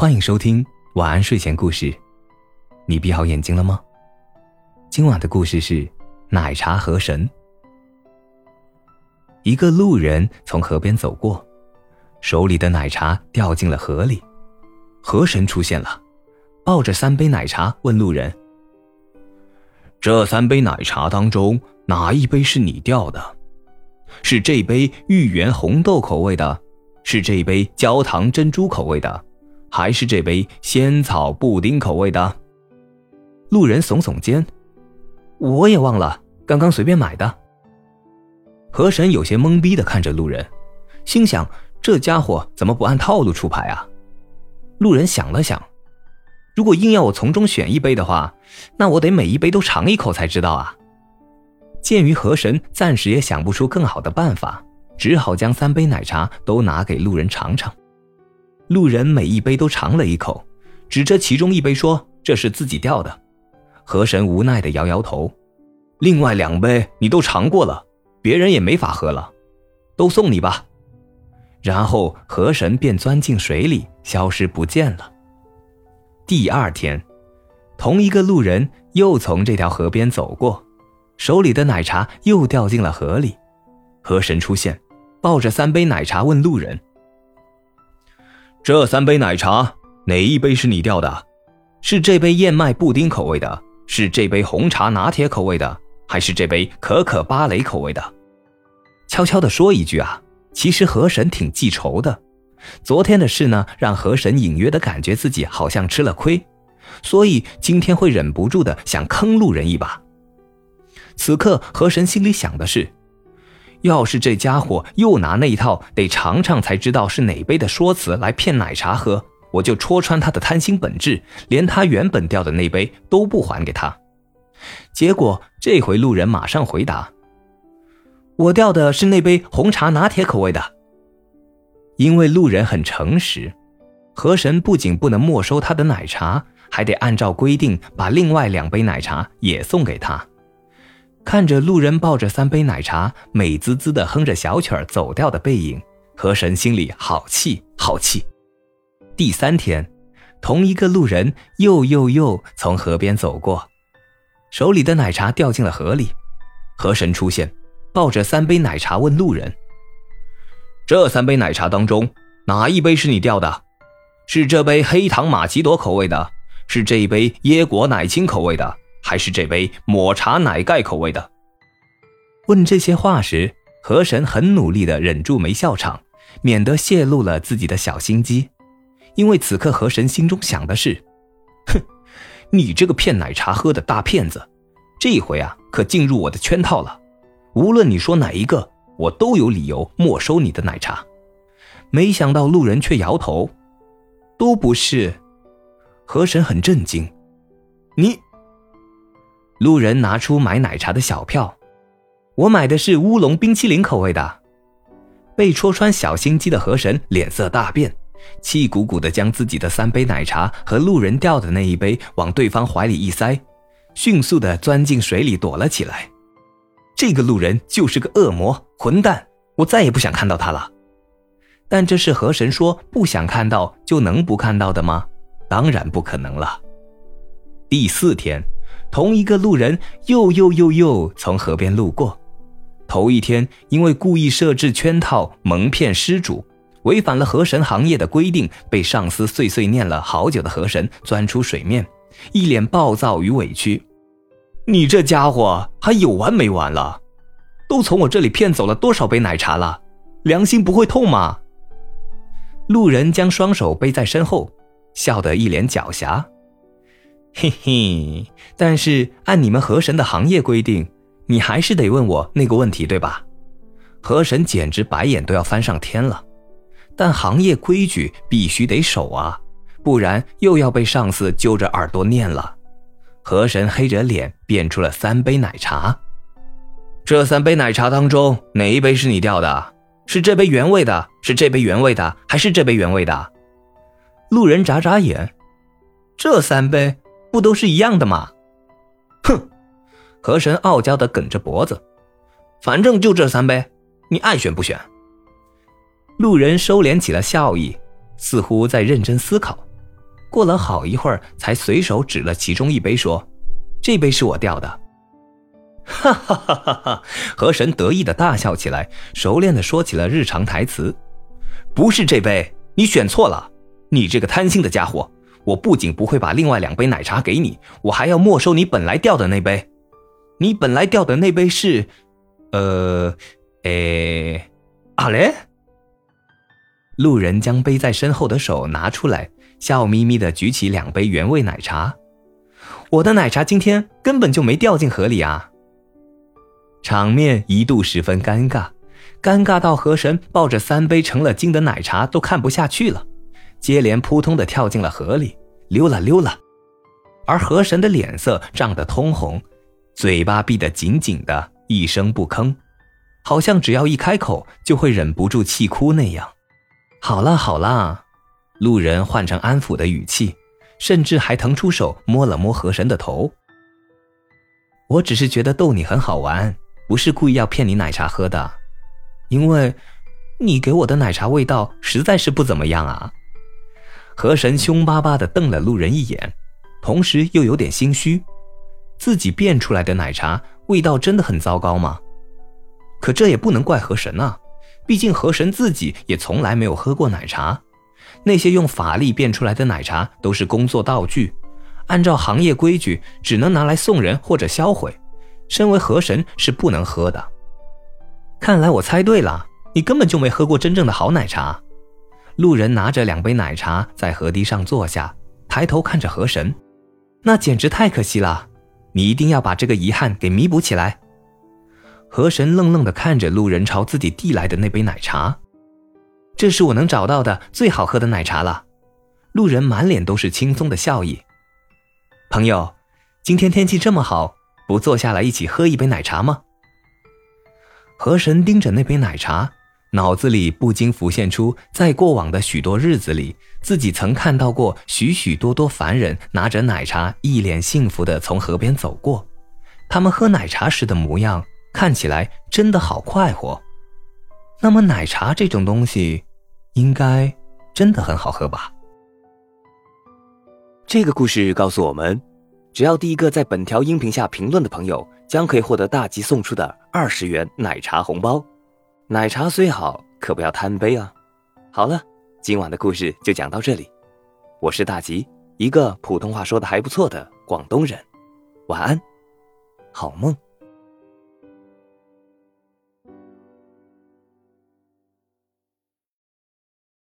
欢迎收听晚安睡前故事。你闭好眼睛了吗？今晚的故事是奶茶河神。一个路人从河边走过，手里的奶茶掉进了河里。河神出现了，抱着三杯奶茶问路人：“这三杯奶茶当中，哪一杯是你掉的？是这杯芋圆红豆口味的，是这杯焦糖珍珠口味的，还是这杯仙草布丁口味的？”路人耸耸肩：“我也忘了，刚刚随便买的。”河神有些懵逼的看着路人，心想：这家伙怎么不按套路出牌啊？路人想了想，如果硬要我从中选一杯的话，那我得每一杯都尝一口才知道啊。鉴于河神暂时也想不出更好的办法，只好将三杯奶茶都拿给路人尝尝。路人每一杯都尝了一口，指着其中一杯说：“这是自己掉的。”河神无奈的摇摇头：“另外两杯你都尝过了，别人也没法喝了，都送你吧。”然后河神便钻进水里，消失不见了。第二天，同一个路人又从这条河边走过，手里的奶茶又掉进了河里。河神出现，抱着三杯奶茶问路人：“这三杯奶茶哪一杯是你掉的？是这杯燕麦布丁口味的，是这杯红茶拿铁口味的，还是这杯可可芭蕾口味的？”悄悄地说一句啊。其实河神挺记仇的，昨天的事呢，让河神隐约的感觉自己好像吃了亏，所以今天会忍不住的想坑路人一把。此刻河神心里想的是，要是这家伙又拿那一套得尝尝才知道是哪杯的说辞来骗奶茶喝，我就戳穿他的贪心本质，连他原本掉的那杯都不还给他。结果这回路人马上回答。我掉的是那杯红茶拿铁口味的，因为路人很诚实，河神不仅不能没收他的奶茶，还得按照规定把另外两杯奶茶也送给他。看着路人抱着三杯奶茶，美滋滋的哼着小曲儿走掉的背影，河神心里好气好气。第三天，同一个路人又又又从河边走过，手里的奶茶掉进了河里，河神出现。抱着三杯奶茶问路人：“这三杯奶茶当中，哪一杯是你掉的？是这杯黑糖玛奇朵口味的，是这一杯椰果奶青口味的，还是这杯抹茶奶盖口味的？”问这些话时，河神很努力的忍住没笑场，免得泄露了自己的小心机。因为此刻河神心中想的是：“哼，你这个骗奶茶喝的大骗子，这一回啊，可进入我的圈套了。”无论你说哪一个，我都有理由没收你的奶茶。没想到路人却摇头，都不是。河神很震惊，你。路人拿出买奶茶的小票，我买的是乌龙冰淇淋口味的。被戳穿小心机的河神脸色大变，气鼓鼓的将自己的三杯奶茶和路人掉的那一杯往对方怀里一塞，迅速的钻进水里躲了起来。这个路人就是个恶魔混蛋，我再也不想看到他了。但这是河神说不想看到就能不看到的吗？当然不可能了。第四天，同一个路人又又又又从河边路过。头一天因为故意设置圈套蒙骗失主，违反了河神行业的规定，被上司碎碎念了好久的河神钻出水面，一脸暴躁与委屈。你这家伙还有完没完了？都从我这里骗走了多少杯奶茶了？良心不会痛吗？路人将双手背在身后，笑得一脸狡黠。嘿嘿，但是按你们河神的行业规定，你还是得问我那个问题，对吧？河神简直白眼都要翻上天了。但行业规矩必须得守啊，不然又要被上司揪着耳朵念了。河神黑着脸变出了三杯奶茶，这三杯奶茶当中哪一杯是你掉的？是这杯原味的？是这杯原味的？还是这杯原味的？路人眨眨眼，这三杯不都是一样的吗？哼！河神傲娇的梗着脖子，反正就这三杯，你爱选不选？路人收敛起了笑意，似乎在认真思考，过了好一会儿，才随手指了其中一杯，说：“这杯是我掉的。”哈哈哈哈哈！河神得意的大笑起来，熟练的说起了日常台词：“不是这杯，你选错了，你这个贪心的家伙！我不仅不会把另外两杯奶茶给你，我还要没收你本来掉的那杯。你本来掉的那杯是……呃，诶，啊嘞？”路人将背在身后的手拿出来，笑眯眯的举起两杯原味奶茶。我的奶茶今天根本就没掉进河里啊！场面一度十分尴尬，尴尬到河神抱着三杯成了精的奶茶都看不下去了，接连扑通的跳进了河里，溜了溜了。而河神的脸色涨得通红，嘴巴闭得紧紧的，一声不吭，好像只要一开口就会忍不住气哭那样。好啦好啦，路人换成安抚的语气，甚至还腾出手摸了摸河神的头。我只是觉得逗你很好玩，不是故意要骗你奶茶喝的，因为，你给我的奶茶味道实在是不怎么样啊。河神凶巴巴的瞪了路人一眼，同时又有点心虚，自己变出来的奶茶味道真的很糟糕吗？可这也不能怪河神啊。毕竟河神自己也从来没有喝过奶茶，那些用法力变出来的奶茶都是工作道具，按照行业规矩只能拿来送人或者销毁，身为河神是不能喝的。看来我猜对了，你根本就没喝过真正的好奶茶。路人拿着两杯奶茶在河堤上坐下，抬头看着河神，那简直太可惜了，你一定要把这个遗憾给弥补起来。河神愣愣地看着路人朝自己递来的那杯奶茶，这是我能找到的最好喝的奶茶了。路人满脸都是轻松的笑意。朋友，今天天气这么好，不坐下来一起喝一杯奶茶吗？河神盯着那杯奶茶，脑子里不禁浮现出在过往的许多日子里，自己曾看到过许许多多凡人拿着奶茶，一脸幸福地从河边走过，他们喝奶茶时的模样。看起来真的好快活，那么奶茶这种东西，应该真的很好喝吧？这个故事告诉我们，只要第一个在本条音频下评论的朋友，将可以获得大吉送出的二十元奶茶红包。奶茶虽好，可不要贪杯啊！好了，今晚的故事就讲到这里。我是大吉，一个普通话说的还不错的广东人。晚安，好梦。